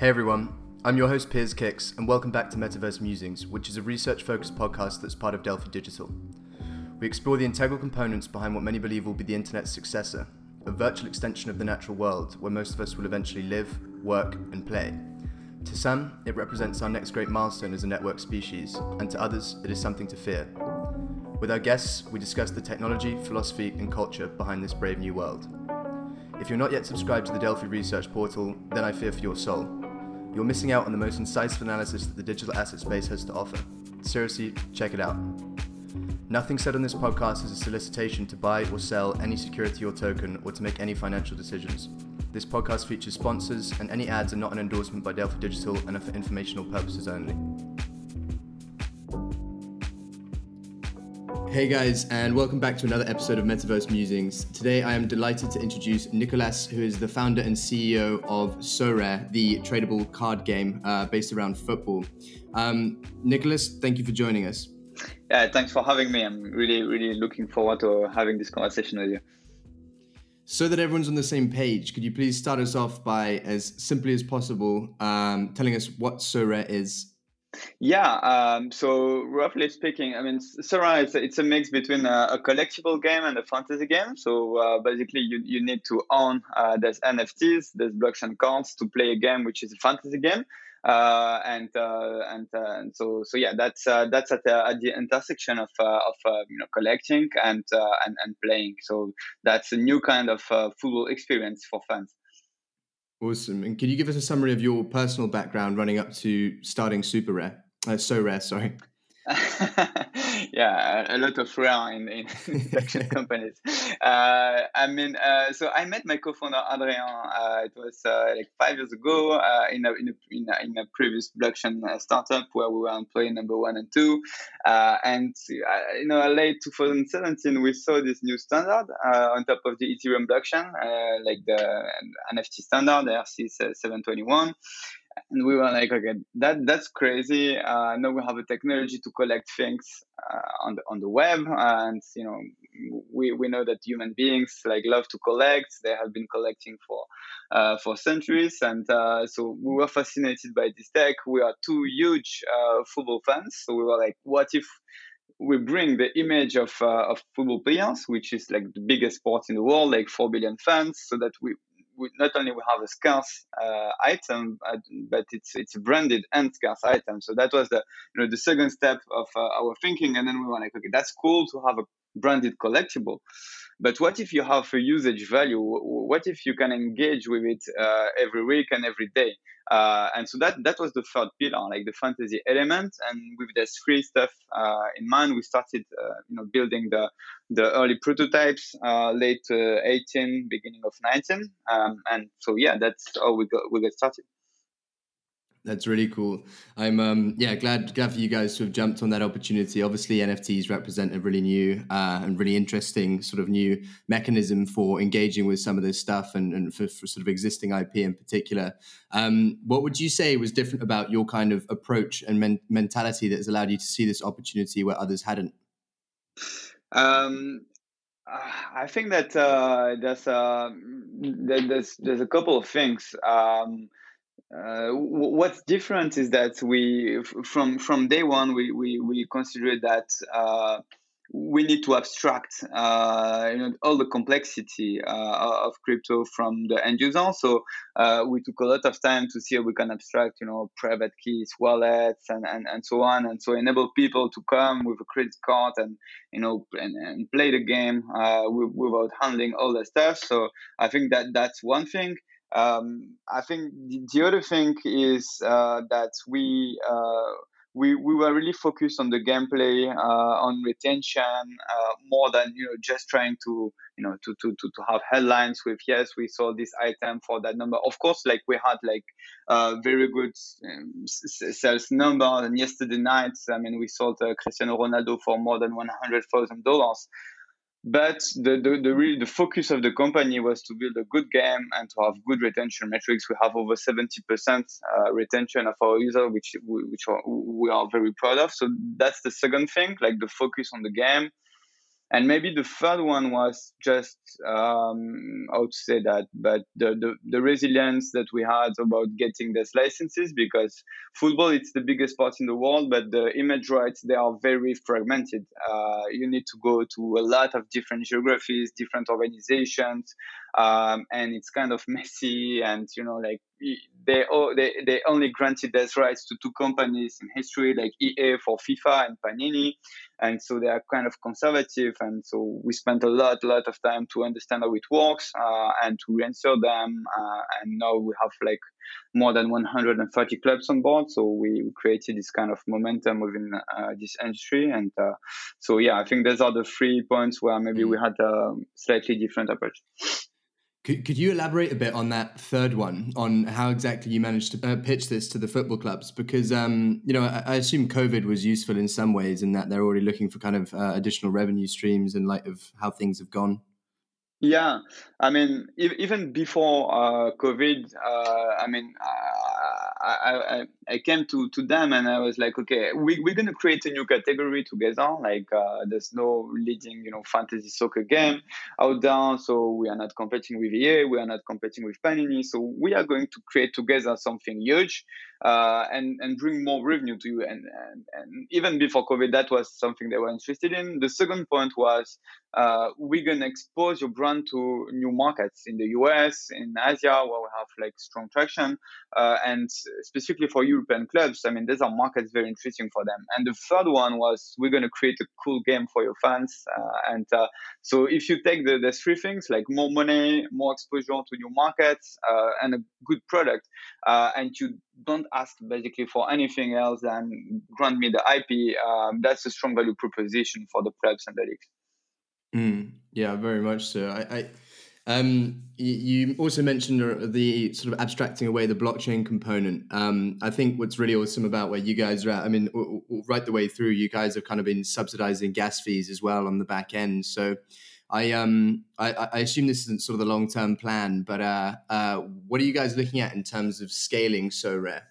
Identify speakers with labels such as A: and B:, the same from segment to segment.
A: Hey everyone, I'm your host Piers Kicks, and welcome back to Metaverse Musings, which is a research focused podcast that's part of Delphi Digital. We explore the integral components behind what many believe will be the internet's successor, a virtual extension of the natural world where most of us will eventually live, work, and play. To some, it represents our next great milestone as a network species, and to others, it is something to fear. With our guests, we discuss the technology, philosophy, and culture behind this brave new world. If you're not yet subscribed to the Delphi Research Portal, then I fear for your soul. You're missing out on the most incisive analysis that the digital asset space has to offer. Seriously, check it out. Nothing said on this podcast is a solicitation to buy or sell any security or token or to make any financial decisions. This podcast features sponsors, and any ads are not an endorsement by Delphi Digital and are for informational purposes only. Hey guys, and welcome back to another episode of Metaverse Musings. Today I am delighted to introduce Nicolas, who is the founder and CEO of Sorare, the tradable card game uh, based around football. Um, Nicolas, thank you for joining us.
B: Yeah, thanks for having me. I'm really, really looking forward to having this conversation with you.
A: So that everyone's on the same page, could you please start us off by, as simply as possible, um, telling us what Sorare is
B: yeah, um, so roughly speaking, I mean, Sorare, it's a, it's a mix between a, a, collectible game and a fantasy game. So uh, basically, you, you need to own, uh, there's NFTs, there's blockchain cards to play a game which is a fantasy game. Uh, and uh, and uh, and so so yeah, that's uh, that's at the, at the intersection of of you know collecting and and and playing. So that's a new kind of football experience for fans.
A: Awesome. And can you give us a summary of your personal background running up to starting SuperRare? Uh, Sorare, sorry.
B: yeah, a lot of rare in, in production companies. Uh, I mean, uh, so I met my co-founder Adrien. Uh, it was uh, like five years ago uh, in a, in a, in a, in a previous blockchain uh, startup where we were employee number one and two. and you know, late 2017, we saw this new standard on top of the Ethereum blockchain, like the NFT standard, the ERC 721 and we were like, okay, that that's crazy. Uh, now we have a technology to collect things uh, on the on the web, and you know, we, we know that human beings like love to collect. They have been collecting for uh, for centuries, and uh, so we were fascinated by this tech. We are two huge uh, football fans, so we were like, what if we bring the image of uh, of football players, which is like the biggest sport in the world, like four billion fans, so that we we, not only we have a scarce uh, item, but it's it's a branded and scarce item. So that was the you know the second step of uh, our thinking, and then we were like, okay, that's cool to have a branded collectible. But what if you have a usage value? What if you can engage with it uh, every week and every day? Uh, and so that that was the third pillar, like the fantasy element. And with this free stuff uh, in mind, we started, uh, you know, building the the early prototypes, uh, late uh, 18, beginning of 19. Um, and so yeah, that's how we got we got started.
A: That's really cool. I'm um, yeah glad glad for you guys to have jumped on that opportunity. Obviously, NFTs represent a really new uh, and really interesting sort of new mechanism for engaging with some of this stuff and, and for, for sort of existing IP in particular. Um, what would you say was different about your kind of approach and men- mentality that has allowed you to see this opportunity where others hadn't?
B: Um, I think that uh, there's uh, there's there's a couple of things. Um, uh, what's different is that we from from day one we we, we consider that uh, we need to abstract uh, you know all the complexity uh, of crypto from the end user. So uh, we took a lot of time to see how we can abstract you know private keys wallets and, and, and so on. And so enable people to come with a credit card and you know and, and play the game uh, without handling all the stuff. So i think that that's one thing um, I think the, the, other thing is uh, that we, uh, we we were really focused on the gameplay, uh, on retention, uh, more than you know just trying to you know to, to, to, to have headlines with yes we sold this item for that number. Of course, like we had like uh, very good um, sales numbers, and yesterday night, I mean, we sold uh, Cristiano Ronaldo for more than one hundred thousand dollars. But the, the, the, really, the focus of the company was to build a good game and to have good retention metrics. We have over 70% uh, retention of our user, which, which are, we are very proud of. So that's the second thing, like the focus on the game. And maybe the third one was just um, how to say that, but the, the, the resilience that we had about getting these licenses because football it's the biggest sport in the world, but the image rights they are very fragmented. Uh, you need to go to a lot of different geographies, different organizations, um, and it's kind of messy and you know like they, all, they they only granted those rights to two companies in history like EA for FIFA and Panini. And so they are kind of conservative. And so we spent a lot lot of time to understand how it works uh, and to answer them uh, and now we have like more than 130 clubs on board. So we created this kind of momentum within uh, this industry. And uh, so yeah i think those are the three points where maybe we mm. had a slightly different approach
A: could, could you elaborate a bit on that third one, on how exactly you managed to uh, pitch this to the football clubs? Because, um, you know, I, I, assume COVID was useful in some ways in that they're already looking for kind of uh, additional revenue streams in light of how things have gone.
B: Yeah, I mean, even before uh, COVID, uh, I mean, I, I, I came to, to them and I was like, okay, we, we're going to create a new category together. Like, uh, there's no leading, you know, fantasy soccer game out there. So we are not competing with EA, we are not competing with Panini. So we are going to create together something huge uh, and and bring more revenue to you. And, and and even before COVID, that was something they were interested in. The second point was uh, we're gonna expose your brand to new markets in the US, in Asia, where we have like strong traction, uh, and specifically for European clubs. I mean, these are markets very interesting for them. And the third one was we're gonna create a cool game for your fans. Uh, and uh, so if you take the, the three things like more money, more exposure to new markets, uh, and a good product, and you don't ask basically for anything else than grant me the IP, um, that's a strong value proposition for the clubs and the leagues.
A: Mm, yeah, very much so. I, I um, you also mentioned the sort of abstracting away the blockchain component. Um, I think what's really awesome about where you guys are at, I mean, right the way through, you guys have kind of been subsidizing gas fees as well on the back end. So I um I, I assume this isn't sort of the long term plan, but uh, uh, what are you guys looking at in terms of scaling Sorare?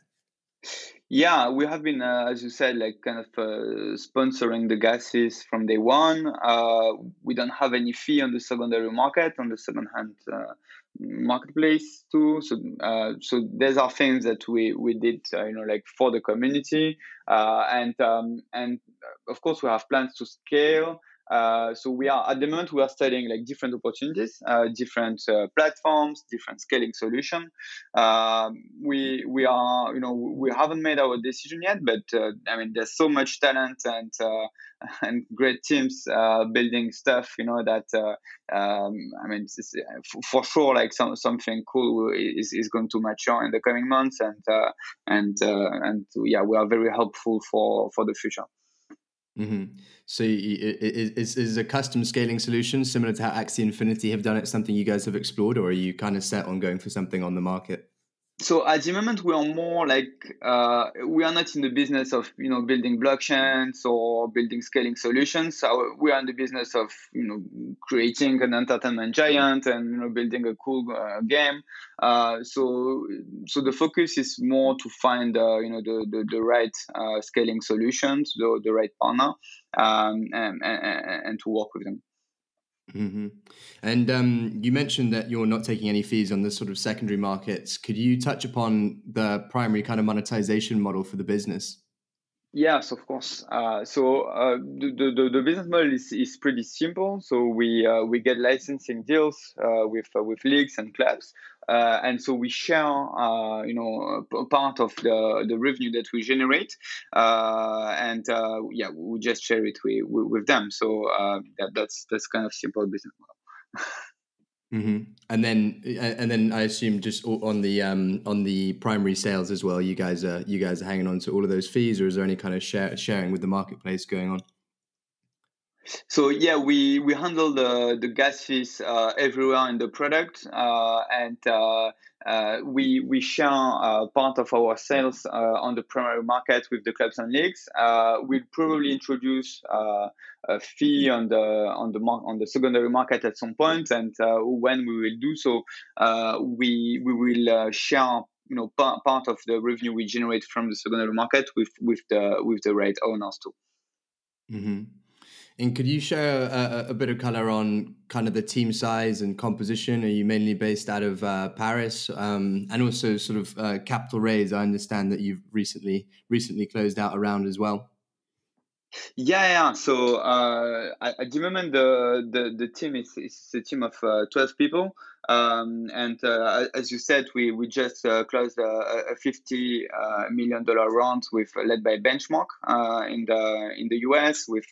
B: Yeah, we have been, uh, as you said, like kind of uh, sponsoring the gases from day one. Uh, we don't have any fee on the secondary market, on the second-hand uh, marketplace too. So, uh, so these are things that we we did, you know, like for the community, and um, and of course we have plans to scale. Uh, so we are at the moment we are studying like different opportunities, uh, different uh, platforms, different scaling solution. Um, we we are you know we haven't made our decision yet, but uh, I mean there's so much talent and uh, and great teams building stuff. You know that um, I mean for sure like some something cool is, is going to mature in the coming months and and and yeah we are very helpful for for the future.
A: Mm-hmm. So is, is a custom scaling solution similar to how Axie Infinity have done it something you guys have explored, or are you kind of set on going for something on the market?
B: So at the moment we are more like uh, we are not in the business of you know building blockchains or building scaling solutions. So we are in the business of you know creating an entertainment giant and you know building a cool uh, game. Uh, so so the focus is more to find uh, you know the the, the right uh, scaling solutions the, the right partner um, and, and, and to work with them
A: Mm-hmm. And um, you mentioned that you're not taking any fees on the sort of secondary markets. Could you touch upon the primary kind of monetization model for the business?
B: Yes, of course. Uh, so uh, the, the, the business model is, is pretty simple. So we uh, we get licensing deals uh, with uh, with leagues and clubs, uh, and so we share you know part of the, the revenue that we generate, and yeah, we just share it with, with them. So that, that's that's kind of simple business model.
A: Mm-hmm. And then, and then I assume just on the um, on the primary sales as well. You guys are you guys are hanging on to all of those fees, or is there any kind of share, sharing with the marketplace going on?
B: So yeah, we we handle the the gas fees uh, everywhere in the product, uh, and uh, uh, we we share uh, part of our sales uh, on the primary market with the clubs and leagues. we'll probably introduce a fee on the on the on the secondary market at some point, and when we will do so, we we will share you know part, part of the revenue we generate from the secondary market with with the with the right owners too.
A: Mm-hmm. And could you share a, a, bit of color on kind of the team size and composition? Are you mainly based out of uh, Paris, um, and also sort of uh, capital raise? I understand that you've recently recently closed out a round as well.
B: Yeah, yeah. So uh, at the moment, the the, the team is, is a team of uh, twelve people, um, and uh, as you said, we we just uh, closed a, a fifty million dollar round with led by Benchmark in the in the US with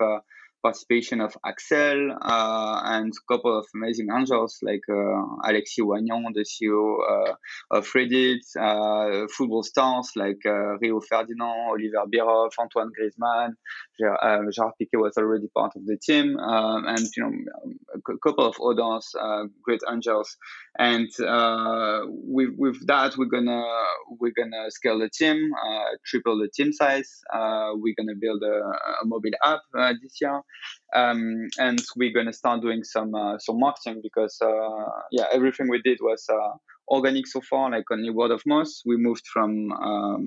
B: participation of Accel uh, and a couple of amazing angels like uh, Alexis Ohanian, the CEO uh, of Reddit, uh, football stars like uh, Rio Ferdinand, Oliver Bierhoff, Antoine Griezmann, Gerard, Gerard Piqué was already part of the team, um, and you know a couple of others, great angels. And uh with with that, we're gonna we're gonna scale the team, uh triple the team size. Uh we're gonna build a, a mobile app this year um, and we're gonna start doing some uh, some marketing because uh, yeah, everything we did was uh, organic so far, like only word of mouth. We moved from um,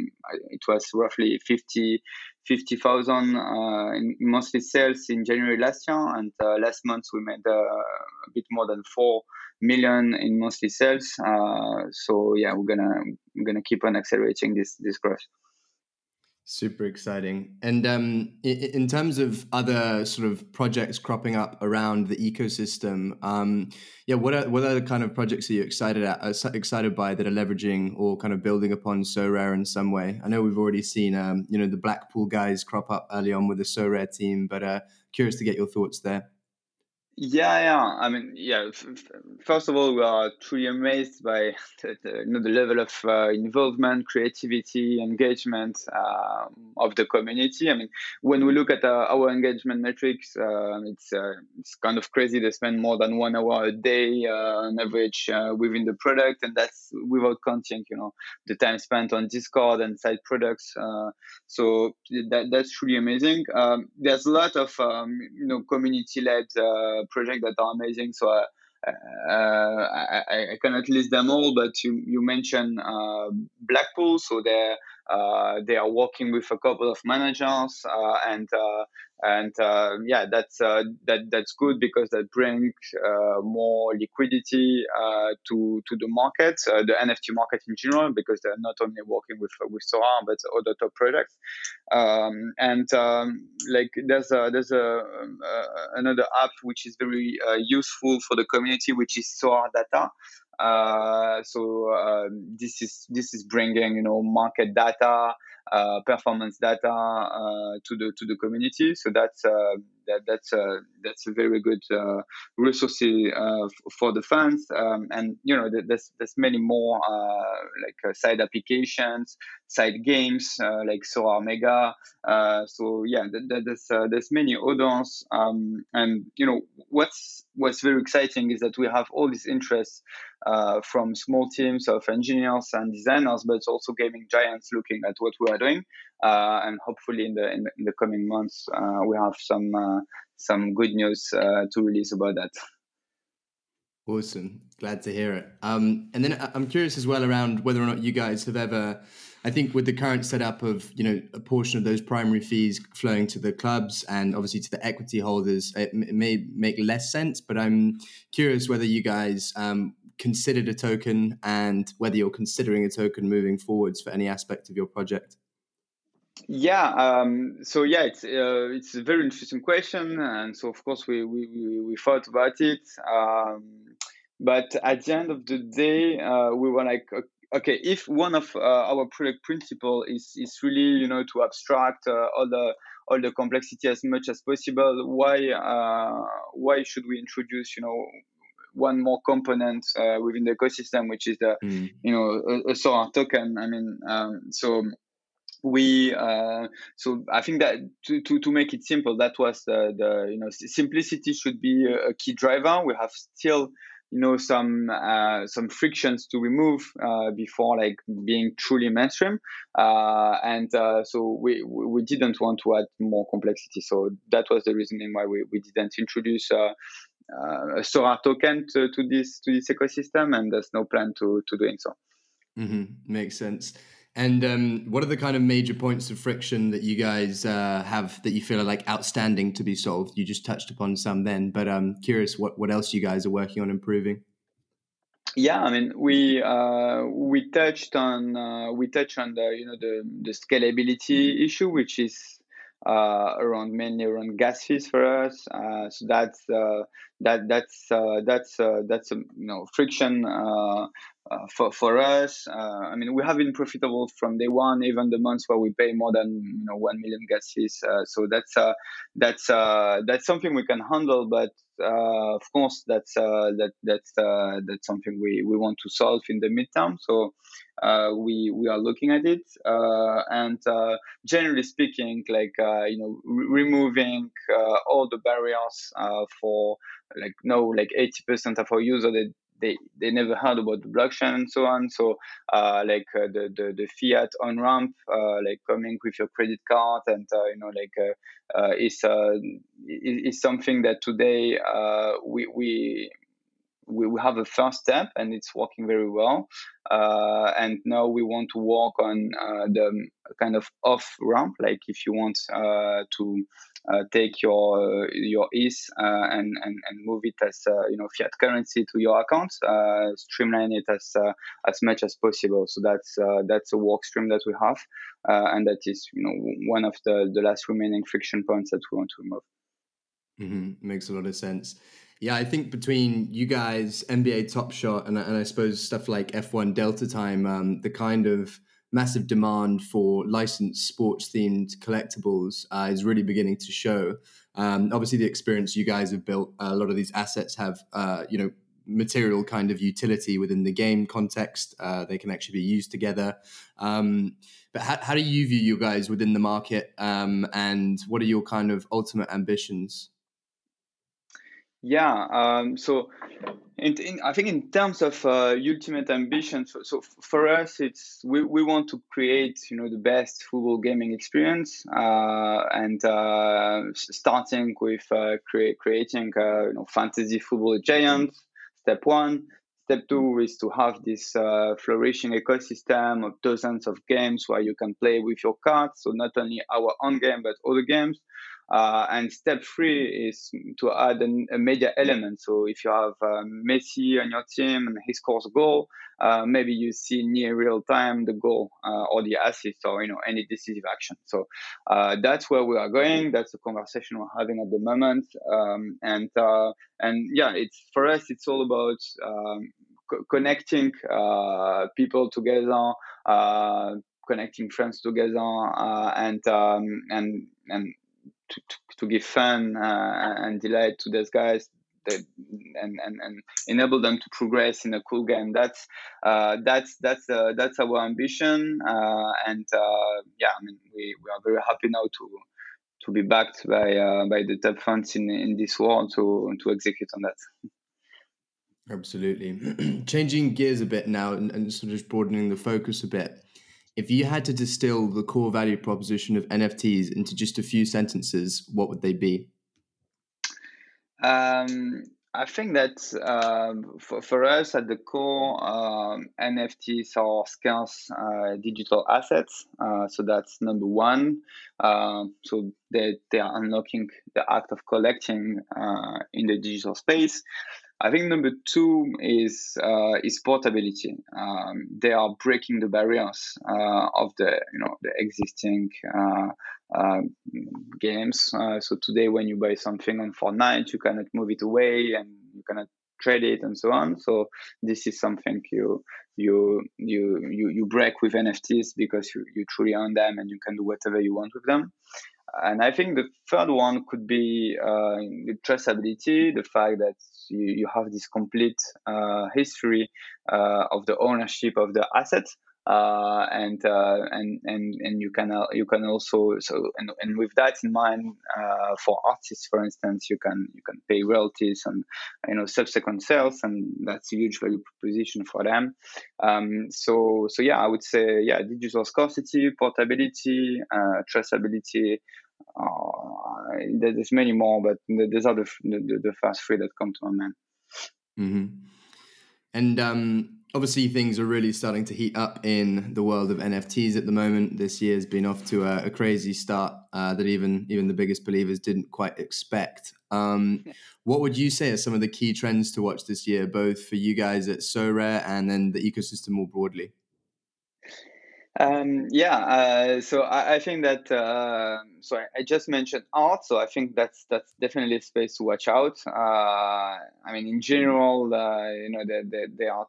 B: it was roughly 50 50,000 uh, in monthly sales in January last year, and uh, last month we made uh, a bit more than four million in monthly sales. so yeah, we're gonna we're gonna keep on accelerating this this growth.
A: Super exciting. And um, in, terms of other sort of projects cropping up around the ecosystem, um, yeah, what are, what other kind of projects are you excited at, uh, excited by that are leveraging or kind of building upon Sorare in some way? I know we've already seen, um, you know, the Blackpool guys crop up early on with the Sorare team, but uh, curious to get your thoughts there.
B: Yeah, yeah. I mean, yeah. First of all, we are truly amazed by the, the, you know, the level of uh, involvement, creativity, engagement uh, of the community. I mean, when we look at uh, our engagement metrics, um, it's uh, it's kind of crazy. They spend more than one hour a day uh, on average uh, within the product, and that's without counting, you know, the time spent on Discord and side products. so that that's truly amazing. Um, there's a lot of um, you know community-led projects that are amazing. So uh, uh, I, I, cannot list them all, but you, you mentioned uh, Blackpool. So they're Uh, they are working with a couple of managers, uh, and uh, and uh, yeah, that's uh, that that's good because that brings more liquidity to to the market, the NFT market in general, because they're not only working with with Sorare but other top projects. Um, and um, like there's a, there's a um, another app which is very useful for the community, which is Sorare Data. Uh, so um, this is this is bringing you know market data, performance data uh, to the to the community. So that's uh, that that's uh, that's a very good uh, resource for the fans. Um, and you know there's there's many more like side applications, side games like Sorare Mega. so yeah, there's there's many others. Um, and you know what's what's very exciting is that we have all these interests uh, from small teams of engineers and designers, but also gaming giants looking at what we are doing. Uh, and hopefully, in the, in the, in the coming months, uh, we have some uh, some good news to release about that.
A: Awesome, glad to hear it. Um, and then I'm curious as well around whether or not you guys have ever. I think with the current setup of you know a portion of those primary fees flowing to the clubs and obviously to the equity holders, it, it may make less sense. But I'm curious whether you guys um, considered a token and whether you're considering a token moving forwards for any aspect of your project.
B: Yeah, um, so yeah, it's uh, it's a very interesting question, and so of course we we, we, thought about it, um, but at the end of the day, uh, we were like, okay, if one of uh, our product principle is is really you know to abstract uh, all the all the complexity as much as possible, why uh, why should we introduce you know one more component uh, within the ecosystem, which is the mm. you know a, a token. I mean, um, so we uh, so I think that to, to, to make it simple, that was the, the you know simplicity should be a, key driver. We have still you know some uh, some frictions to remove uh, before like being truly mainstream uh, and uh, so we we didn't want to add more complexity so that was the reasoning why we, we didn't introduce uh, uh, a Sorare token to, to this to this ecosystem, and there's no plan to to doing so.
A: Mm-hmm. Makes sense. And um, what are the kind of major points of friction that you guys uh, have that you feel are like outstanding to be solved? You just touched upon some then, but I'm curious what, what else you guys are working on improving.
B: Yeah, I mean, we uh, we touched on uh, we touched on the you know the the scalability issue, which is uh, around mainly around gas fees for us. Uh, so that's uh, that that's uh, that's uh, that's a you know friction uh, for for us. I mean, we have been profitable from day one, even the months where we pay more than you know one million gas fees. So that's that's that's something we can handle, but of course that's that that's that's something we, we want to solve in the midterm. So uh, we we are looking at it, uh, and uh, generally speaking, like uh, you know, re- removing uh, all the barriers uh, for like no like 80% of our users they they, they never heard about the blockchain and so on. So uh, like the, the the fiat on ramp, like coming with your credit card, and you know like uh, is, uh, is something that today uh, we we we, we have a first step and it's working very well. Uh, and now we want to work on uh, the kind of off ramp, like if you want uh, to uh, take your your ETH uh, and, and and move it as uh, you know fiat currency to your account, streamline it as as much as possible. So that's that's a work stream that we have, and that is you know one of the the last remaining friction points that we want to remove.
A: Mm-hmm. Makes a lot of sense. Yeah, I think between you guys, NBA Top Shot, and, and I suppose stuff like F1 Delta Time, um, the kind of massive demand for licensed sports themed collectibles uh, is really beginning to show. Um, obviously, the experience you guys have built, uh, a lot of these assets have, uh, you know, material kind of utility within the game context. Uh, they can actually be used together. Um, but how, how do you view you guys within the market, um, and what are your kind of ultimate ambitions?
B: Yeah. Um, so, in, in, I think in terms of uh, ultimate ambition, so, so for us, it's we, we want to create you know the best football gaming experience, uh, and uh, starting with uh, cre- creating uh, you know fantasy football giants. Step one. Step two is to have this uh, flourishing ecosystem of dozens of games where you can play with your cards. So not only our own game but other games. Uh, and step three is to add an, a media element. So if you have uh, Messi on your team and he scores a goal, uh, maybe you see near real time the goal uh, or the assist or you know any decisive action. So uh, that's where we are going. That's the conversation we're having at the moment. Um, and uh, and yeah, it's for us. It's all about um, co- connecting people together connecting friends together uh, and um, and and to, to, give fun uh, and delight to those guys and, and, and enable them to progress in a cool game. That's uh, that's that's uh, that's our ambition, uh, and uh, yeah, I mean we, we are very happy now to to be backed by uh, by the top funds in in this world to to execute on that.
A: Absolutely, changing gears a bit now and, and sort of broadening the focus a bit if you had to distill the core value proposition of NFTs into just a few sentences, what would they be?
B: Um, I think that um, for, for us at the core, um, NFTs are scarce uh, digital assets. Uh, so that's number one. Uh, so they, they are unlocking the act of collecting uh, in the digital space. I think number two is uh, is portability. Um, they are breaking the barriers uh, of the you know the existing uh, uh games. Uh, so today, when you buy something on Fortnite, you cannot move it away and you cannot trade it and so on. So this is something you you you you, you break with NFTs because you, you truly own them and you can do whatever you want with them. And I think the third one could be uh, the traceability, the fact that you, you have this complete uh, history uh, of the ownership of the asset. Uh, and uh, and and and you can uh, you can also so and, and with that in mind uh, for artists for instance you can you can pay royalties and you know subsequent sales and that's a huge value proposition for them um, so so yeah I would say yeah digital scarcity portability uh, traceability uh, there's many more but these are the, the, the first three that come to my mind
A: mm-hmm. and um obviously things are really starting to heat up in the world of NFTs at the moment. This year's been off to a, a crazy start uh, that even even the biggest believers didn't quite expect. Um, what would you say are some of the key trends to watch this year, both for you guys at Sorare and then the ecosystem more broadly?
B: Um, yeah, uh, so I, I, think that uh, so I, I, just mentioned art, so I think that's that's definitely a space to watch out. Uh, I mean, in general, uh, you know, they, they, they are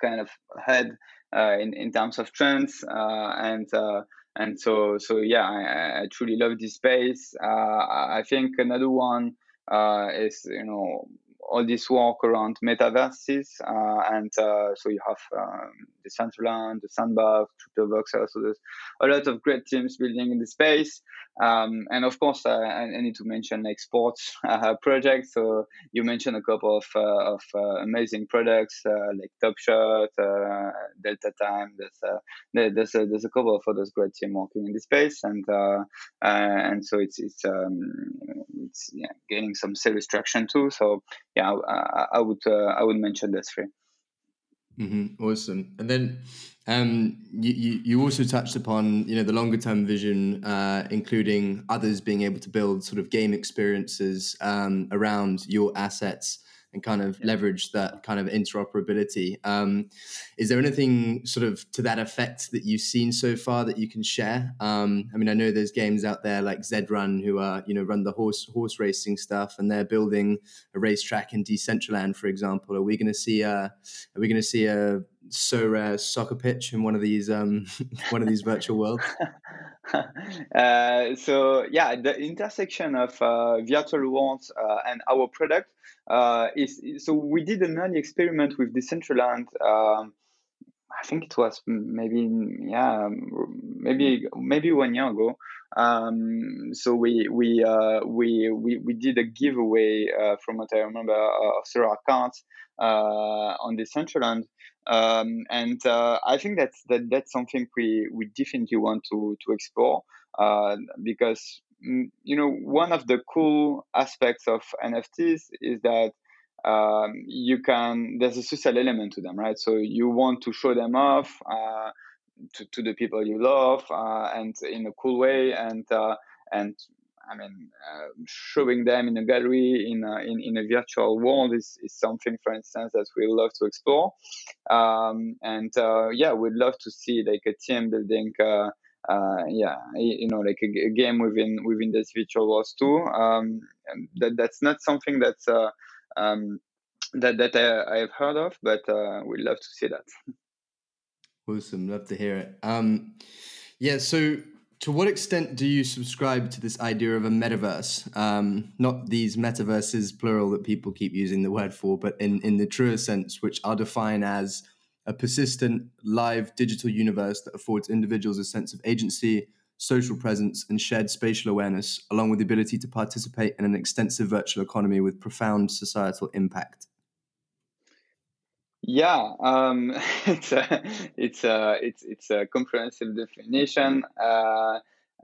B: kind of ahead uh, in in terms of trends, uh, and and so so yeah, I, I, truly love this space. I think another one is you know all this work around metaverses, uh, and uh, so you have um, Decentraland, the Sandbox, CryptoVoxel. So there's a lot of great teams building in the space. Um, and of course, uh, I, I, need to mention like sports projects. So you mentioned a couple of, of amazing products like Top Shot, Delta Time. There's there's a, there's a couple of others great team working in the space, and and so it's it's um, it's yeah, gaining some serious traction too. So yeah, I, I would I would mention those three.
A: Mm-hmm. Awesome. And then um, you, you, you also touched upon you know the longer term vision, uh, including others being able to build sort of game experiences um, around your assets and kind of leverage that kind of interoperability. Um, is there anything sort of to that effect that you've seen so far that you can share? Um, I mean, I know there's games out there like Zed Run who are you know run the horse horse racing stuff, and they're building a racetrack in Decentraland, for example. Are we going to see a Are we going to see a Sorare soccer pitch in one of these um, one of these virtual worlds?
B: uh, so yeah, the intersection of uh, virtual worlds uh, and our product uh, is so we did an early experiment with Decentraland. Um, I think it was maybe yeah maybe maybe one year ago. Um, so we we uh, we we we did a giveaway uh, from what I remember uh, of cards uh, on Decentraland. Um, and uh, I think that's that that's something we we definitely want to to explore uh, because you know one of the cool aspects of NFTs is that um, you can there's a social element to them, right? So you want to show them off uh, to to the people you love uh, and in a cool way and uh, and I mean, uh, showing them in a gallery in a, in, in a virtual world is, is something, for instance, that we love to explore. Um, and uh, yeah, we'd love to see like a team building, uh, yeah, you know, like a, a, game within within this virtual world too. Um, that that's not something that's uh, um, that that I, I, have heard of, but uh, we'd love to see that.
A: Awesome, love to hear it. Um, yeah, so to what extent do you subscribe to this idea of a metaverse? Um, not these metaverses, plural, that people keep using the word for, but in, in the truer sense, which are defined as a persistent, live digital universe that affords individuals a sense of agency, social presence, and shared spatial awareness, along with the ability to participate in an extensive virtual economy with profound societal impact.
B: Yeah, um, it's a it's a it's it's a comprehensive definition. Uh,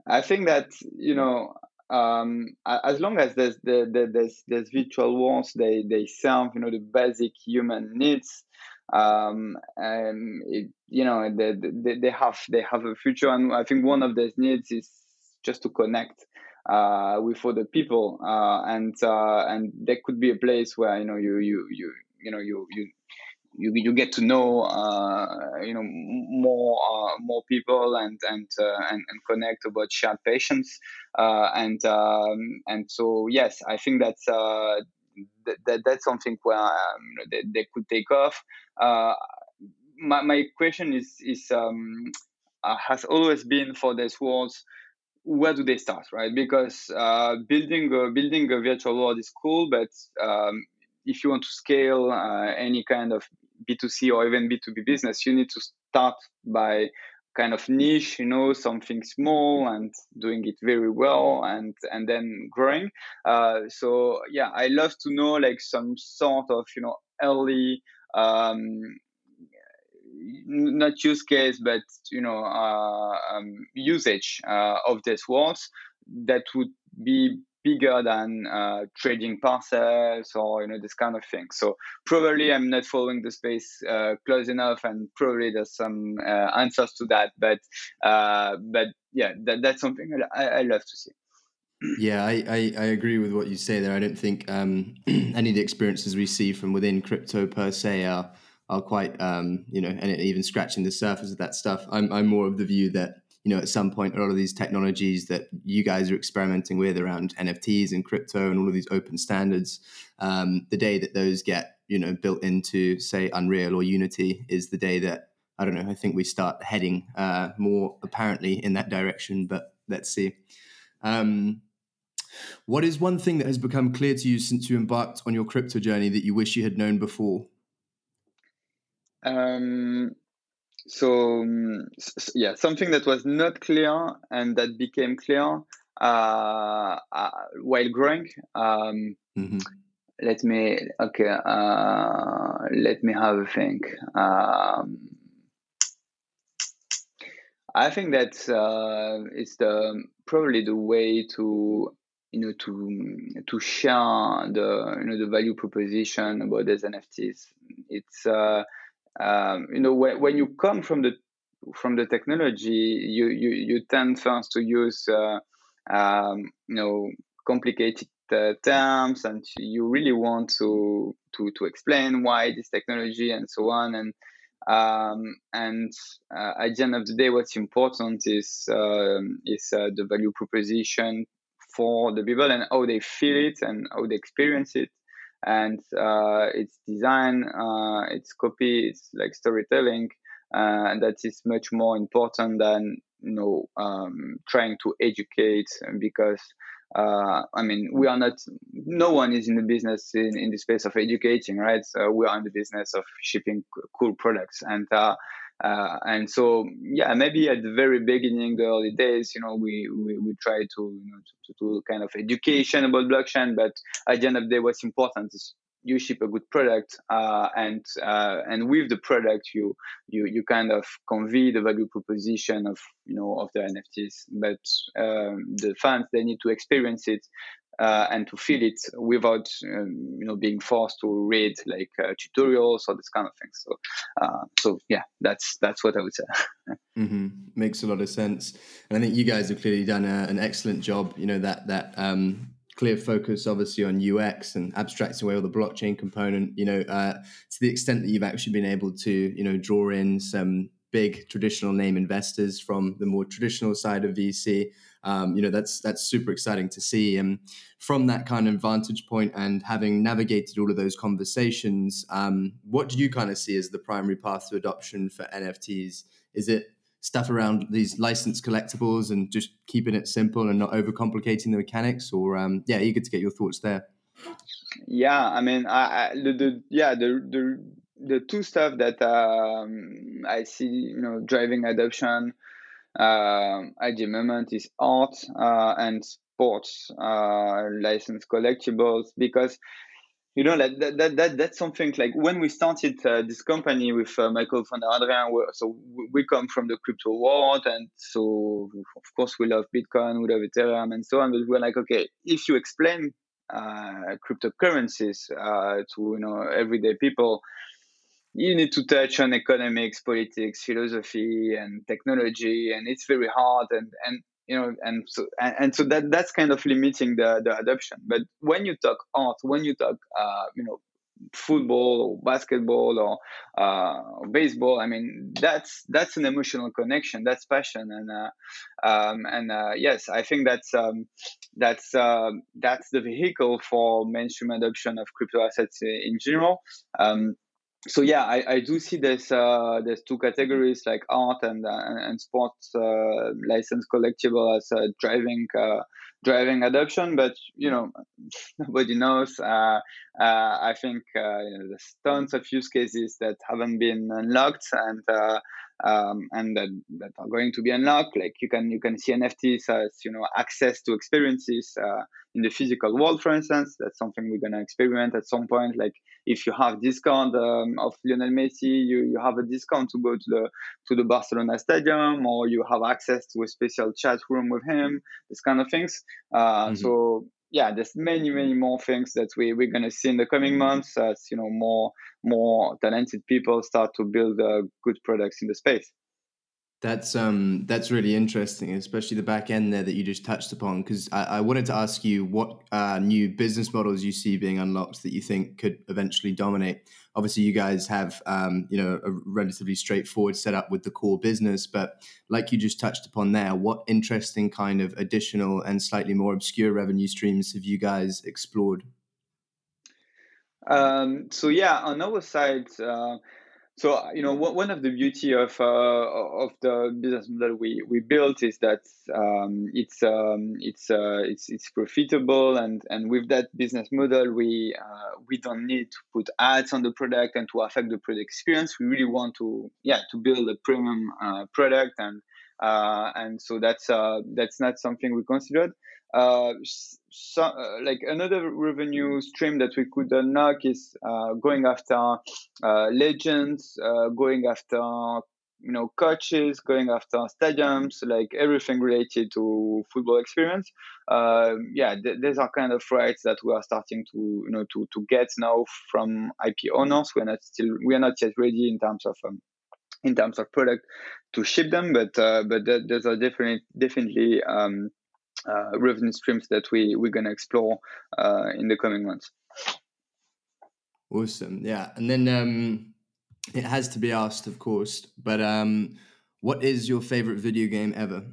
B: I think that you know um, as long as there's the, the, there's there's virtual worlds, they they serve you know the basic human needs. Um, and it, you know they, they they have they have a future, and I think one of their needs is just to connect uh, with other people, uh, and uh, and there could be a place where you know you you you you know you you you you get to know uh, you know more uh, more people and and, uh, and and connect about shared passions. Uh, and um, and so yes I think that's uh, that, that that's something where um, they, they could take off. Uh, my my question is is um, has always been for these worlds where do they start right because building a, building a virtual world is cool but um, if you want to scale uh, any kind of B2C or even B2B business, you need to start by kind of niche, you know, something small and doing it very well and and then growing. Uh, so yeah, I love to know like some sort of you know early um, not use case but you know uh, um, usage uh, of these words that would be bigger than uh, trading parcels or you know this kind of thing. So probably I'm not following the space uh, close enough, and probably there's some uh, answers to that. But uh, but yeah, that, that's something I, I love to see.
A: Yeah, I, I, I, agree with what you say there. I don't think um, any of the experiences we see from within crypto per se are are quite um, you know, and even scratching the surface of that stuff. I'm I'm more of the view that you know, at some point, a lot of these technologies that you guys are experimenting with around NFTs and crypto and all of these open standards, um, the day that those get, you know, built into, say, Unreal or Unity is the day that, I don't know, I think we start heading uh, more apparently in that direction, but let's see. Um, what is one thing that has become clear to you since you embarked on your crypto journey that you wish you had known before?
B: Um, so um, yeah something that was not clear and that became clear uh, uh, while growing um, mm-hmm. let me okay uh, let me have a think um, I think that uh, it's the probably the way to you know to to share the you know the value proposition about these NFTs. It's uh, um, you know when, when you come from the from the technology you you, you tend first to use uh, um, you know complicated uh, terms and you really want to to to explain why this technology and so on. And um, and uh, at the end of the day what's important is um, is uh, the value proposition for the people and how they feel it and how they experience it and uh, it's design, uh, it's copy, it's like storytelling, uh, that is much more important than you know um, trying to educate because uh, I mean, we are not, no one is in the business in, in the space of educating, right? So we are in the business of shipping cool products. And uh, uh, and so, yeah, maybe at the very beginning, the early days, you know, we, we, we try to, you know, to, to do kind of education about blockchain, but at the end of the day, what's important is you ship a good product, uh, and uh, and with the product, you you you kind of convey the value proposition of you know of the NFTs. But um, the fans they need to experience it uh, and to feel it without um, you know being forced to read like uh, tutorials or this kind of thing. So, uh, so yeah, that's that's what I would say.
A: mm-hmm. Makes a lot of sense, and I think you guys have clearly done a, an excellent job. You know that that um, clear focus, obviously, on UX and abstracting away all the blockchain component. You know, uh, to the extent that you've actually been able to you know draw in some big traditional name investors from the more traditional side of VC um, you know that's that's super exciting to see. And from that kind of vantage point and having navigated all of those conversations um, what do you kind of see as the primary path to adoption for nfts is it stuff around these licensed collectibles and just keeping it simple and not overcomplicating the mechanics? Or um, yeah eager to get your thoughts there.
B: Yeah i mean I, I the, the yeah the, the the two stuff that um, I see, you know, driving adoption um, at the moment is art uh, and sports uh, license collectibles because you know that, that, that that's something like when we started uh, this company with uh, my co-founder Adrien, so we come from the crypto world, and so of course we love Bitcoin, we love Ethereum, and so on. But we're like, okay, if you explain uh, cryptocurrencies uh, to you know everyday people, you need to touch on economics, politics, philosophy, and technology, and it's very hard. And and you know, and so and, and so that that's kind of limiting the the adoption. But when you talk art, when you talk, uh, you know, football or basketball or uh, baseball. I mean, that's that's an emotional connection. That's passion, and uh, um, and uh, yes, I think that's um, that's uh, that's the vehicle for mainstream adoption of crypto assets in general. Um, so yeah, I, I do see there's uh, there's two categories like art and uh, and sports uh, license collectible as driving uh, driving adoption, but you know nobody knows. Uh, I think you know, there's tons of use cases that haven't been unlocked and um, and that, that are going to be unlocked. Like you can you can see NFTs as you know access to experiences in the physical world, for instance. That's something we're gonna experiment at some point. Like if you have discount um, of Lionel Messi, you, you have a discount to go to the to the Barcelona stadium, or you have access to a special chat room with him. This kind of things. Uh, mm-hmm. So yeah, there's many many more things that we we're gonna see in the coming months as you know more more talented people start to build uh, good products in the space.
A: That's um that's really interesting, especially the back end there that you just touched upon. Because I, I, wanted to ask you what uh, new business models you see being unlocked that you think could eventually dominate. Obviously, you guys have um, you know a relatively straightforward setup with the core business, but like you just touched upon there, what interesting kind of additional and slightly more obscure revenue streams have you guys explored?
B: Um, so yeah, on our side. Uh, so uh, you know one of the beauty of uh, of the business model we, we built is that um, it's um, it's uh, it's it's profitable. And and with that business model we uh, we don't need to put ads on the product and to affect the product experience. We really want to yeah to build a premium uh, product. And uh, and so that's that's not something we considered uh, so, uh, like another revenue stream that we could unlock is uh, going after uh, legends, uh, going after you know coaches, going after stadiums, like everything related to football experience. Um, yeah, th- these are kind of rights that we are starting to you know to, to get now from IP owners. We're not still we are not yet ready in terms of um, in terms of product to ship them, but uh, but th- those are definitely definitely um, revenue streams that we we're gonna explore uh, in the coming months.
A: Awesome, yeah, and then um, it has to be asked, of course, but um, what is your favorite video game ever?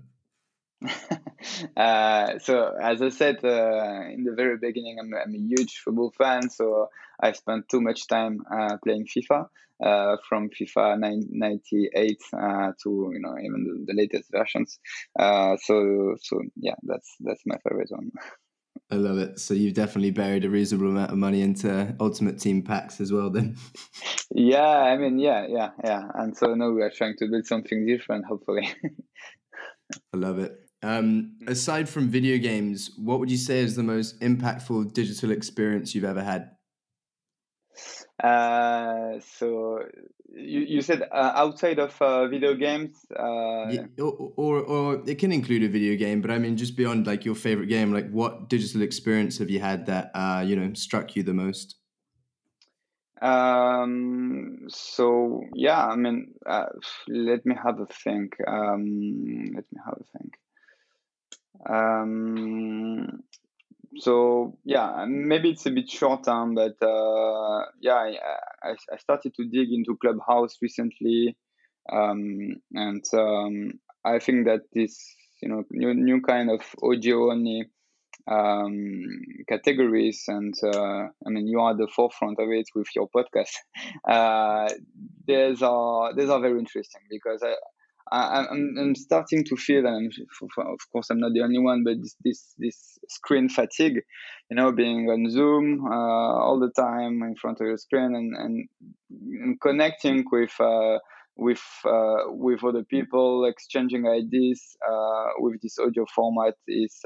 B: uh, so as I said uh, in the very beginning, I'm, I'm, a huge football fan. So I spent too much time uh, playing FIFA uh, from FIFA 98 uh, to you know even the, the latest versions. Uh, so so yeah, that's that's my favorite one.
A: I love it. So you've definitely buried a reasonable amount of money into Ultimate Team packs as well, then.
B: yeah, I mean, yeah, yeah, yeah. And so now we are trying to build something different, hopefully.
A: I love it. Um, aside from video games, what would you say is the most impactful digital experience you've ever had?
B: Uh, so you, you said uh, outside of uh, video games
A: uh, yeah, or, or, or it can include a video game but i mean just beyond like your favorite game like what digital experience have you had that uh, you know struck you the most?
B: Um so yeah i mean uh, let me have a think. Um let me have a think um so yeah, maybe it's a bit short term, but uh, yeah, I, I, started to dig into Clubhouse recently, um, and um, I think that this you know new new kind of audio only um, categories, and uh, I mean you are at the forefront of it with your podcast. Uh, these are these are very interesting because I, I, am I'm starting to feel, and of course I'm not the only one, but this this, this screen fatigue, you know, being on Zoom uh, all the time in front of your screen and and, and connecting with uh, with uh, with other people, exchanging ideas uh, with this audio format is.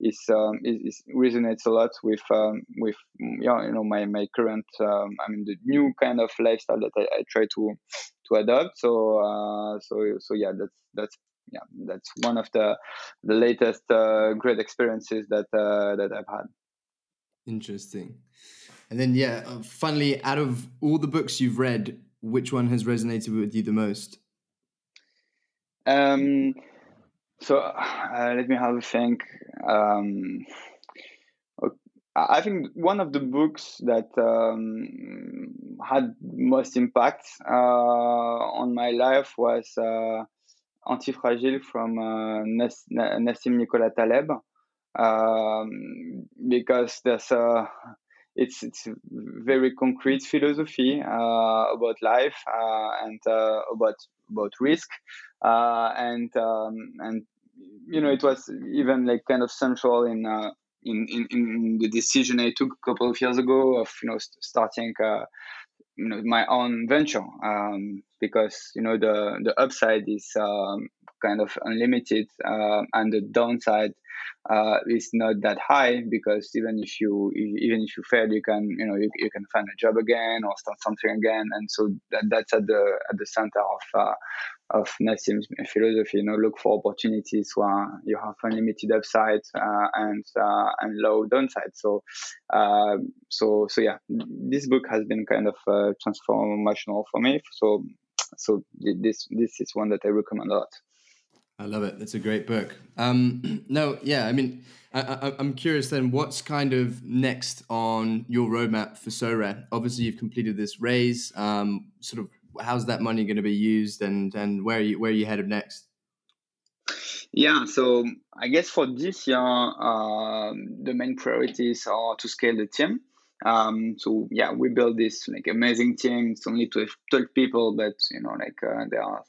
B: Is, um, is, is, resonates a lot with um, with yeah, you know my my current um, I mean the new kind of lifestyle that I, I try to to adopt. So uh, so so yeah, that's that's yeah, that's one of the the latest uh, great experiences that uh, that I've had.
A: Interesting. And then yeah, uh, finally, out of all the books you've read, which one has resonated with you the most?
B: Um, so uh, let me have a think. Um, I think one of the books that um, had most impact uh, on my life was uh, Antifragile from uh, Nassim Nicholas Taleb, um, because there's a it's it's very concrete philosophy uh, about life uh, and uh, about about risk. And um, and you know it was even like kind of central in in, in, in the decision I took a couple of years ago of you know starting uh, you know my own venture. Um, because you know the the upside is um, kind of unlimited, uh, and the downside uh, is not that high because even if you even if you fail, you can you know you, you can find a job again or start something again, and so that, that's at the at the center of uh, of Nassim's philosophy. You know, look for opportunities where you have unlimited upside uh, and uh, and low downside. So uh, so so yeah, this book has been kind of uh, transformational for me. So so this this is one that I recommend a lot.
A: I love it. It's a great book. Um, no, yeah, I mean, I, am curious then, what's kind of next on your roadmap for Sorare? Obviously, you've completed this raise. Um, sort of, how's that money going to be used, and and where are you where are you headed next?
B: Yeah, so I guess for this year, uh, the main priorities are to scale the team. Um, so yeah, we built this like amazing team. It's only 12, 12 people, but you know, like uh, they are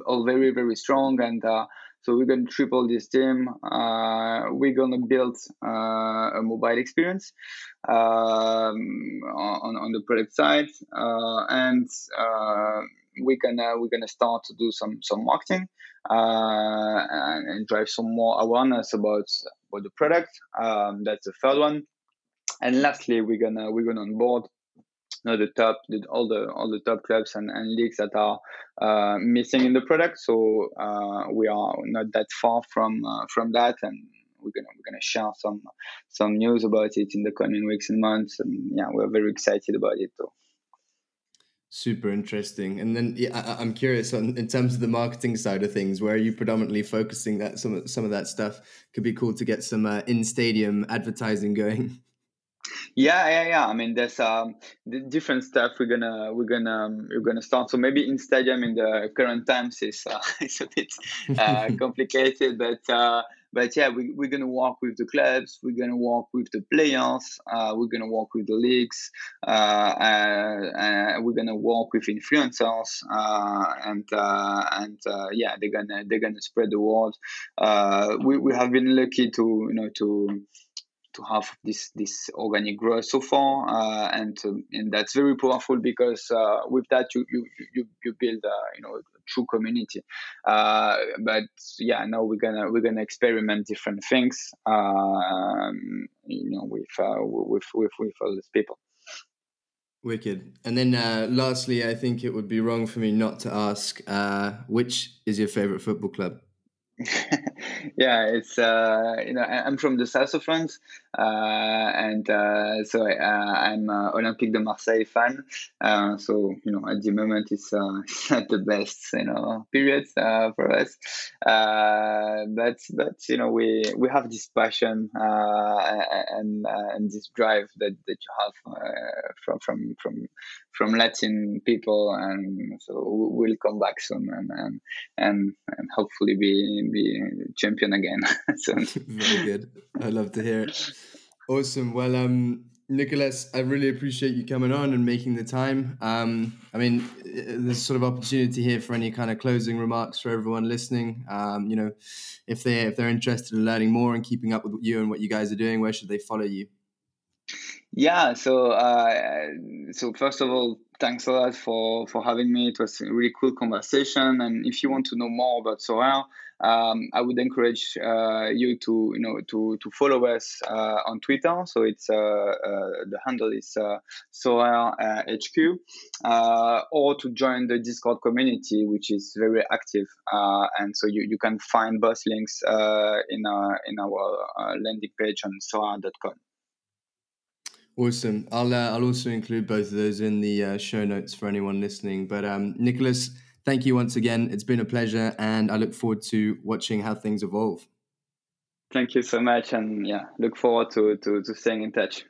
B: all very very strong, and uh, so we're gonna triple this team. Uh, we're gonna build uh, a mobile experience um, on on the product side, uh, and uh, we're gonna we're gonna start to do some some marketing and, and, drive some more awareness about about the product. Um, that's the third one and lastly, we're gonna we're gonna onboard you know, the top the, all the all the top clubs and, and leagues that are uh, missing in the product. So uh, we are not that far from uh, from that, and we're gonna we're gonna share some some news about it in the coming weeks and months. And yeah, we're very excited about it too.
A: Super interesting. And then yeah, I, am curious on in terms of the marketing side of things, where are you predominantly focusing that some some of that stuff could be cool to get some uh, in stadium advertising going.
B: Yeah, yeah, yeah. I mean, there's um the different stuff we're gonna we're gonna um, we're gonna start. So maybe in stadium in the current times is uh, is a bit uh, complicated, but uh, but yeah, we, we're gonna work with the clubs. We're gonna work with the players. Uh, we're gonna work with the leagues. Uh, uh, we're gonna work with influencers, uh, and uh, and uh, yeah, they're gonna they're gonna spread the word. Uh, we we have been lucky to you know to to have this this organic growth so far, uh, and um, and that's very powerful because uh, with that you you you, you build uh, you know a true community. Uh, but yeah, now we're gonna we're gonna experiment different things, um, you know, with uh, with with with all these people.
A: Wicked. And then uh, lastly, I think it would be wrong for me not to ask which is your favorite football club?
B: yeah, it's uh, you know I'm from the south of France, and uh, so uh, I'm uh, Olympique de Marseille fan. Uh, so you know at the moment it's not the best you know period for us, but but you know we we have this passion and and this drive that, that you have from from from from Latin people, and so we'll come back soon and and and, and hopefully be be champion again soon.
A: Very good. I love to hear it. Awesome. Well, um, Nicolas, I really appreciate you coming on and making the time. Um, I mean, there's sort of opportunity here for any kind of closing remarks for everyone listening. Um, you know, if they if they're interested in learning more and keeping up with you and what you guys are doing, where should they follow you?
B: Yeah, so uh, so first of all, thanks a lot for for having me. It was a really cool conversation. And if you want to know more about Sorare, um, I would encourage uh, you to you know to to follow us uh, on Twitter. So it's uh, uh the handle is uh, Sorare HQ, uh, or to join the Discord community, which is very active. and so you, you can find both links in our in our landing page on sorare.com.
A: Awesome. I'll uh, I'll also include both of those in the uh, show notes for anyone listening. But um, Nicolas, thank you once again. It's been a pleasure, and I look forward to watching how things evolve.
B: Thank you so much, and yeah, look forward to to, to staying in touch.